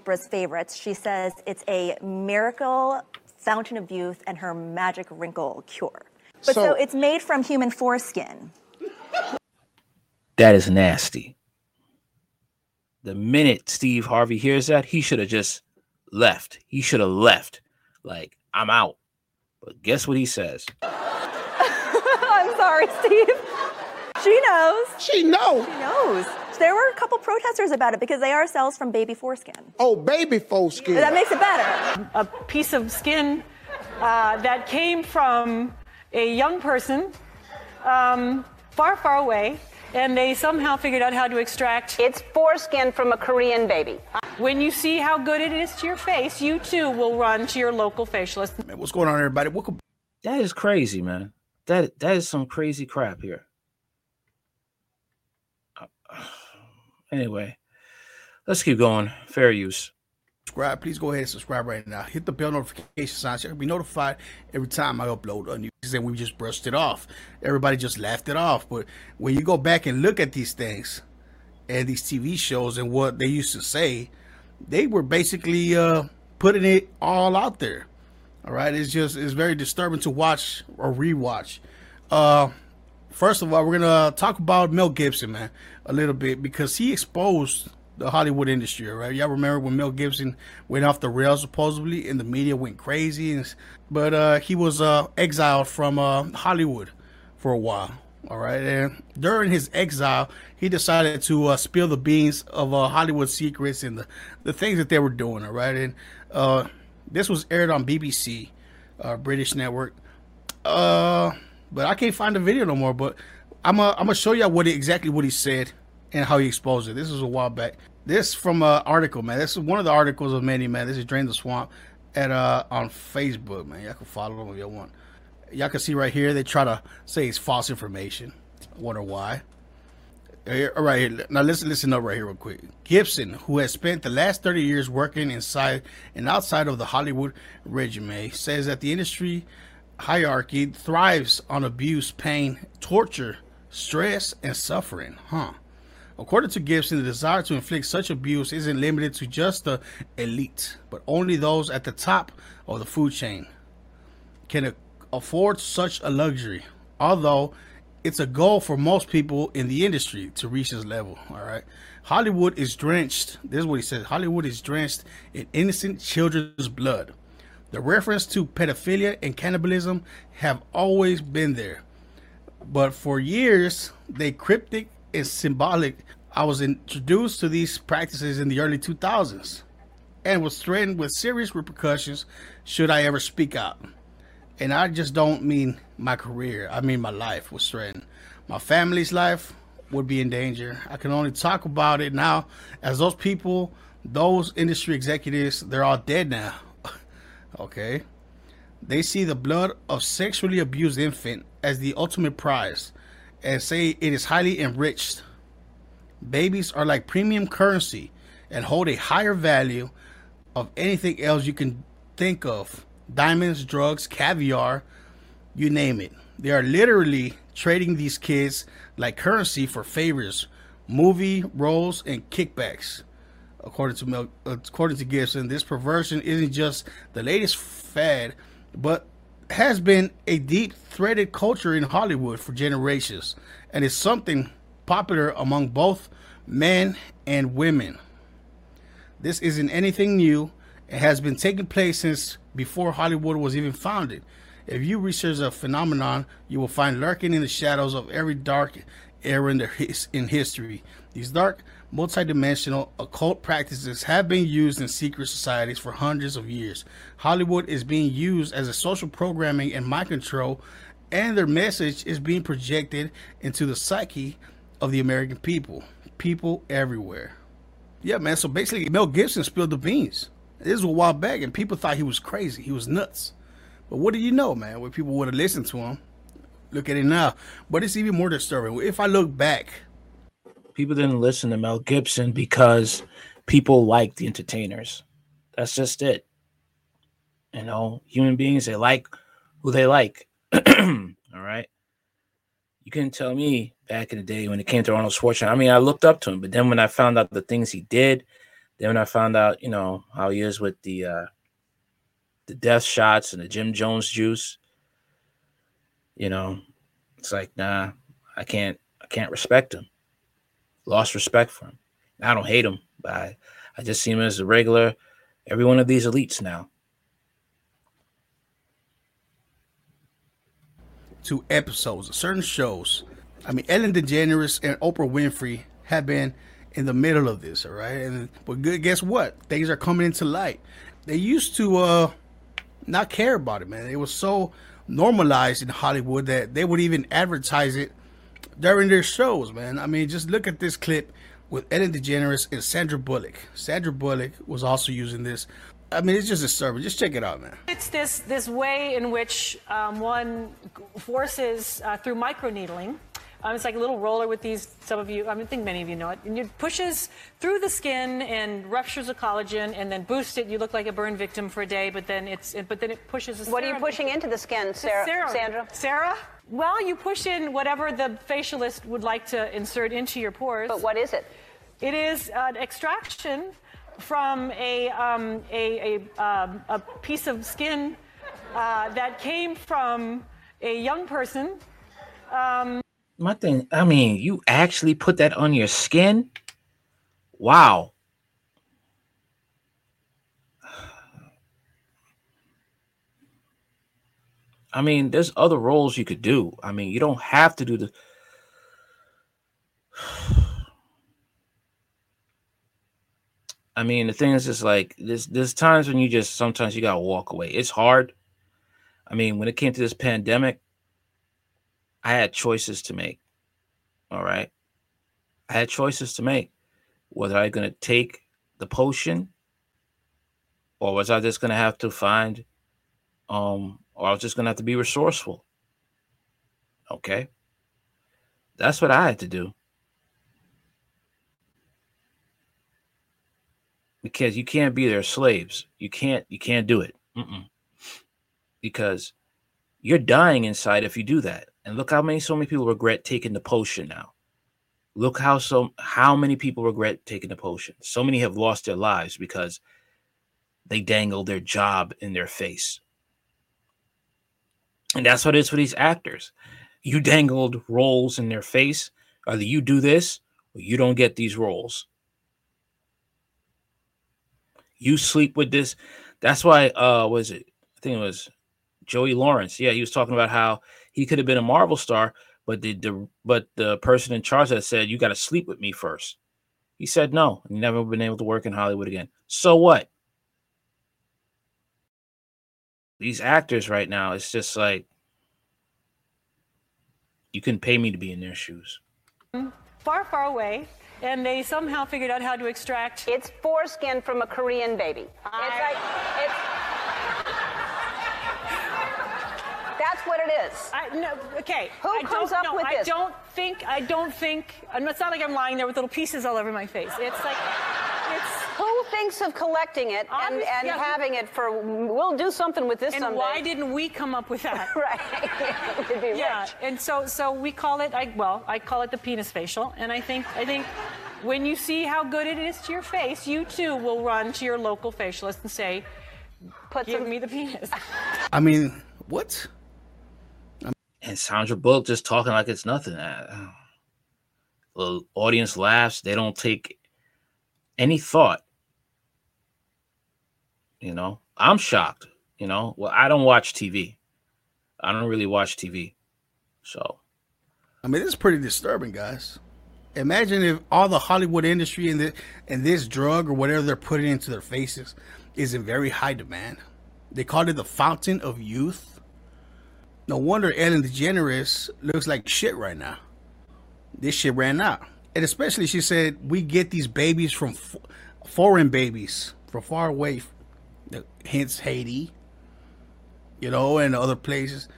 Oprah's favorites. She says it's a miracle fountain of youth and her magic wrinkle cure. But so, so it's made from human foreskin. That is nasty. The minute Steve Harvey hears that, he should have just left. He should have left. Like, I'm out. But guess what he says? I'm sorry, Steve. She knows. She knows. She knows. There were a couple protesters about it because they are cells from baby foreskin. Oh, baby foreskin. That makes it better. A piece of skin uh, that came from a young person um, far, far away, and they somehow figured out how to extract. It's foreskin from a Korean baby. When you see how good it is to your face, you too will run to your local facialist. Man, what's going on, everybody? Welcome. That is crazy, man. That that is some crazy crap here. Anyway, let's keep going. Fair use. Subscribe. Please go ahead and subscribe right now. Hit the bell notification sign so you'll be notified every time I upload a new. And we just brushed it off. Everybody just laughed it off. But when you go back and look at these things and these TV shows and what they used to say, they were basically uh, putting it all out there. All right, it's just it's very disturbing to watch or rewatch. Uh, first of all, we're gonna talk about Mel Gibson, man, a little bit because he exposed the Hollywood industry, right? Y'all remember when Mel Gibson went off the rails supposedly, and the media went crazy, and, but uh, he was uh, exiled from uh, Hollywood for a while. All right, and during his exile, he decided to uh, spill the beans of uh, Hollywood secrets and the, the things that they were doing. All right, and uh, this was aired on BBC, British network. Uh but I can't find the video no more. But I'm gonna I'm gonna show y'all what he, exactly what he said and how he exposed it. This is a while back. This from an article, man. This is one of the articles of many, man. This is Drain the Swamp at uh on Facebook, man. Y'all can follow them if y'all want. Y'all can see right here they try to say it's false information. I wonder why. All right, now listen, listen up right here real quick. Gibson, who has spent the last 30 years working inside and outside of the Hollywood regime, says that the industry hierarchy thrives on abuse, pain, torture, stress, and suffering, huh? According to Gibson, the desire to inflict such abuse isn't limited to just the elite, but only those at the top of the food chain can afford such a luxury. Although it's a goal for most people in the industry to reach this level. All right. Hollywood is drenched. This is what he says Hollywood is drenched in innocent children's blood. The reference to pedophilia and cannibalism have always been there. But for years, they cryptic and symbolic. I was introduced to these practices in the early 2000s and was threatened with serious repercussions should I ever speak out. And I just don't mean my career, I mean my life was threatened. My family's life would be in danger. I can only talk about it now as those people, those industry executives, they're all dead now okay? They see the blood of sexually abused infant as the ultimate prize and say it is highly enriched. Babies are like premium currency and hold a higher value of anything else you can think of. Diamonds, drugs, caviar, you name it. They are literally trading these kids like currency for favors, movie roles, and kickbacks according to Mel, according to Gibson, this perversion isn't just the latest fad, but has been a deep threaded culture in Hollywood for generations, and is something popular among both men and women. This isn't anything new. It has been taking place since before Hollywood was even founded. If you research the phenomenon, you will find lurking in the shadows of every dark era in, in history. These dark multidimensional occult practices have been used in secret societies for hundreds of years. Hollywood is being used as a social programming and mind control, and their message is being projected into the psyche of the American people. People everywhere. Yeah, man. So basically, Mel Gibson spilled the beans. This was a while back, and people thought he was crazy. He was nuts. But what do you know, man? When people would have listened to him, look at it now. But it's even more disturbing. If I look back People didn't listen to Mel Gibson because people like the entertainers. That's just it. You know, human beings they like who they like. All right. You couldn't tell me back in the day when it came to Arnold Schwarzenegger. I mean, I looked up to him, but then when I found out the things he did, Then when I found out, you know, how he is with the uh the death shots and the Jim Jones juice, you know, it's like, nah, I can't I can't respect him. Lost respect for him. I don't hate him, but I, I just see him as a regular, every one of these elites now. Two episodes, of certain shows. I mean, Ellen DeGeneres and Oprah Winfrey have been in the middle of this, all right. And but good, guess what? Things are coming into light. They used to uh not care about it, man. It was so normalized in Hollywood that they would even advertise it during their shows, man. I mean, just look at this clip with Ellen DeGeneres and Sandra Bullock. Sandra Bullock was also using this. I mean, it's just a disturbing. Just check it out, man. It's this this way in which um, one forces uh, through microneedling. Um, it's like a little roller with these. Some of you, I, mean, I think many of you know it. And it pushes through the skin and ruptures the collagen, and then boosts it. You look like a burn victim for a day, but then it's but then it pushes. What are you pushing into the skin, Sarah? Sarah. Sandra? Sarah? Well, you push in whatever the facialist would like to insert into your pores. But what is it? It is an extraction from a, um, a, a, um, a, piece of skin uh, that came from a young person. Um, My thing, I mean, you actually put that on your skin? Wow. I mean, there's other roles you could do. I mean, you don't have to do the. I mean, the thing is just like there's there's times when you just sometimes you gotta walk away. It's hard. I mean, when it came to this pandemic, I had choices to make. All right. I had choices to make. Whether I gonna take the potion or was I just gonna have to find um or I was just gonna have to be resourceful. Okay. That's what I had to do. because you can't be their slaves. You can't. You can't do it. Mm-mm. Because you're dying inside if you do that. And look how many so many people regret taking the potion now. Look how so how many people regret taking the potion. So many have lost their lives because they dangled their job in their face. And that's what it is for these actors. You dangled roles in their face. Either you do this or you don't get these roles you sleep with this. That's why uh was it? I think it was Joey Lawrence. Yeah, he was talking about how he could have been a Marvel star, but the, the but the person in charge that said you got to sleep with me first. He said no, and never been able to work in Hollywood again. So what? These actors right now, it's just like you can pay me to be in their shoes. Far, far away, and they somehow figured out how to extract. It's foreskin from a Korean baby. I... It's like it's. That's what it is. I, no, okay. Who I comes up no, with I this? don't think. I don't think. It's not like I'm lying there with little pieces all over my face. It's like. It's. Who thinks of collecting it and, Obvious- and yeah. having it for? We'll do something with this And someday. why didn't we come up with that? right? We'd be Yeah, rich. and so so we call it. I well, I call it the penis facial, and I think I think when you see how good it is to your face, you too will run to your local facialist and say, Put "Give some. me the penis." I mean, what? And Sandra Bullock just talking like it's nothing. Uh, The audience laughs. They don't take any thought. You know, I'm shocked. You know, well, I don't watch TV. I don't really watch TV. So, I mean, it's pretty disturbing, guys. Imagine if all the Hollywood industry and the and this drug or whatever they're putting into their faces is in very high demand. They called it the fountain of youth. No wonder Ellen DeGeneres looks like shit right now. This shit ran out, and especially she said we get these babies from foreign babies from far away, hence Haiti, you know, and other places.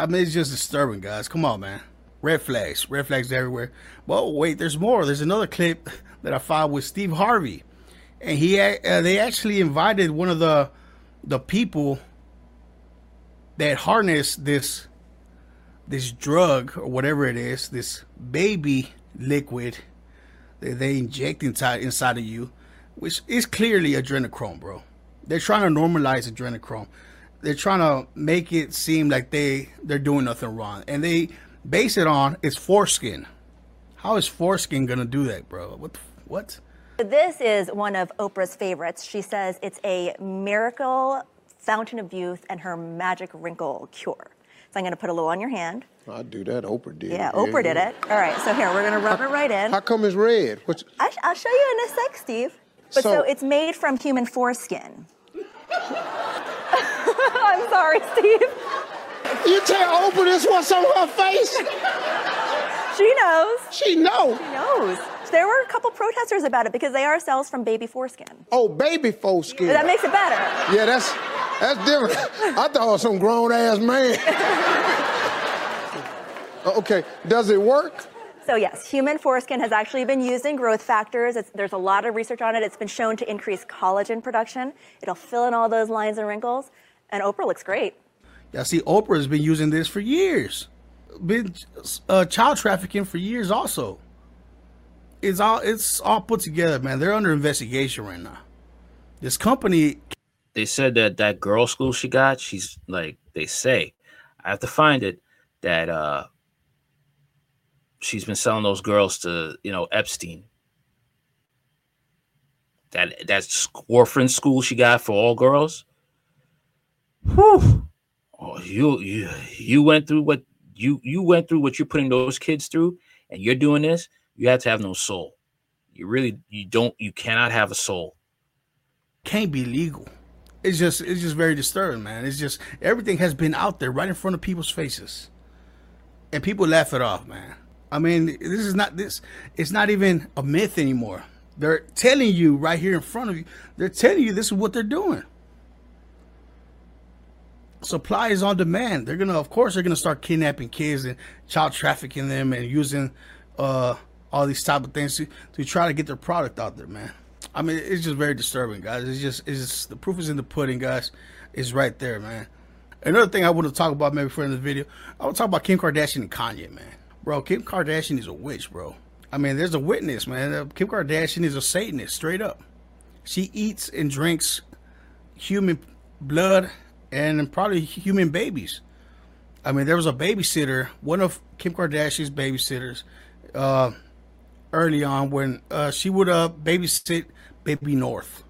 I mean, it's just disturbing, guys. Come on, man. Red flags, red flags everywhere. Well, wait, there's more. There's another clip that I found with Steve Harvey, and he uh, they actually invited one of the the people that harness this this drug or whatever it is, this baby liquid that they inject inside inside of you. which is clearly adrenochrome, bro. They're trying to normalize adrenochrome. They're trying to make it seem like they they're doing nothing wrong, and they base it on it's foreskin. How is foreskin gonna do that, bro? What? What? This is one of Oprah's favorites. She says it's a miracle fountain of youth and her magic wrinkle cure. So I'm going to put a little on your hand. I do that. Oprah did. Yeah, Oprah did it. All right, so here we're going to rub it right in. How come it's red? What's, I, will show you in a sec, Steve. But so, So- it's made from human foreskin. I'm sorry, Steve. you tell Oprah this what's on her face? She knows. She know. She knows. There were a couple protesters about it because they are cells from baby foreskin. Oh, baby foreskin. That makes it better. yeah, that's that's different. I thought it was some grown ass man. okay, does it work? So yes, human foreskin has actually been used in growth factors. It's, there's a lot of research on it. It's been shown to increase collagen production. It'll fill in all those lines and wrinkles. And Oprah looks great. Yeah, see, Oprah has been using this for years. Been uh, child trafficking for years, also. It's all it's all put together, man. They're under investigation right now. This company They said that that girl school she got, she's like they say, I have to find it that uh she's been selling those girls to you know Epstein. That that orphan school she got for all girls. Whew. Oh, you you you went through what you you went through what you're putting those kids through, and you're doing this. You have to have no soul. You really you don't you cannot have a soul. can't be legal. It's just it's just very disturbing, man. It's just everything has been out there right in front of people's faces. And people laugh it off, man. I mean, this is not this it's not even a myth anymore. They're telling you right here in front of you. They're telling you this is what they're doing. Supply is on demand. They're gonna, of course, they're gonna start kidnapping kids and child trafficking them and using uh, all these type of things to, to try to get their product out there, man. I mean, it's just very disturbing, guys. It's just, it's just the proof is in the pudding, guys. It's right there, man. Another thing I want to talk about maybe for in the video, I want to talk about Kim Kardashian and Kanye, man. Bro, Kim Kardashian is a witch, bro. I mean, there's a witness, man. Uh, Kim Kardashian is a Satanist, straight up. She eats and drinks human blood and probably human babies. I mean, there was a babysitter, one of Kim Kardashian's babysitters, uh, early on when uh, she would uh, babysit baby North.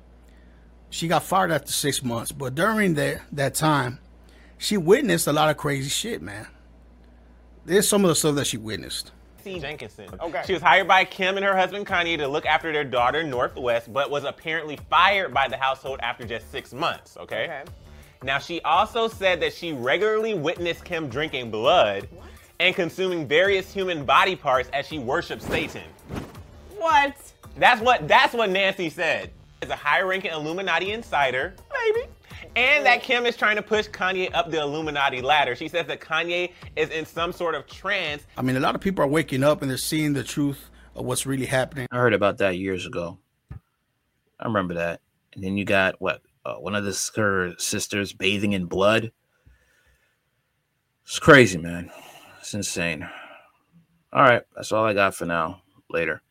She got fired after six months, but during that that time, she witnessed a lot of crazy shit, man. There's some of the stuff that she witnessed. Jenkinson. Okay. She was hired by Kim and her husband Kanye to look after their daughter North West, but was apparently fired by the household after just six months. Okay. Okay. Now she also said that she regularly witnessed Kim drinking blood and consuming various human body parts as she worshipped Satan. What? That's what that's what Nancy said. Is a high-ranking Illuminati insider, maybe. And that Kim is trying to push Kanye up the Illuminati ladder. She says that Kanye is in some sort of trance I mean, a lot of people are waking up and they're seeing the truth of what's really happening. I heard about that years ago. I remember that. And then you got what? Uh, one of the, her sisters bathing in blood. It's crazy, man. It's insane. All right, that's all I got for now. Later.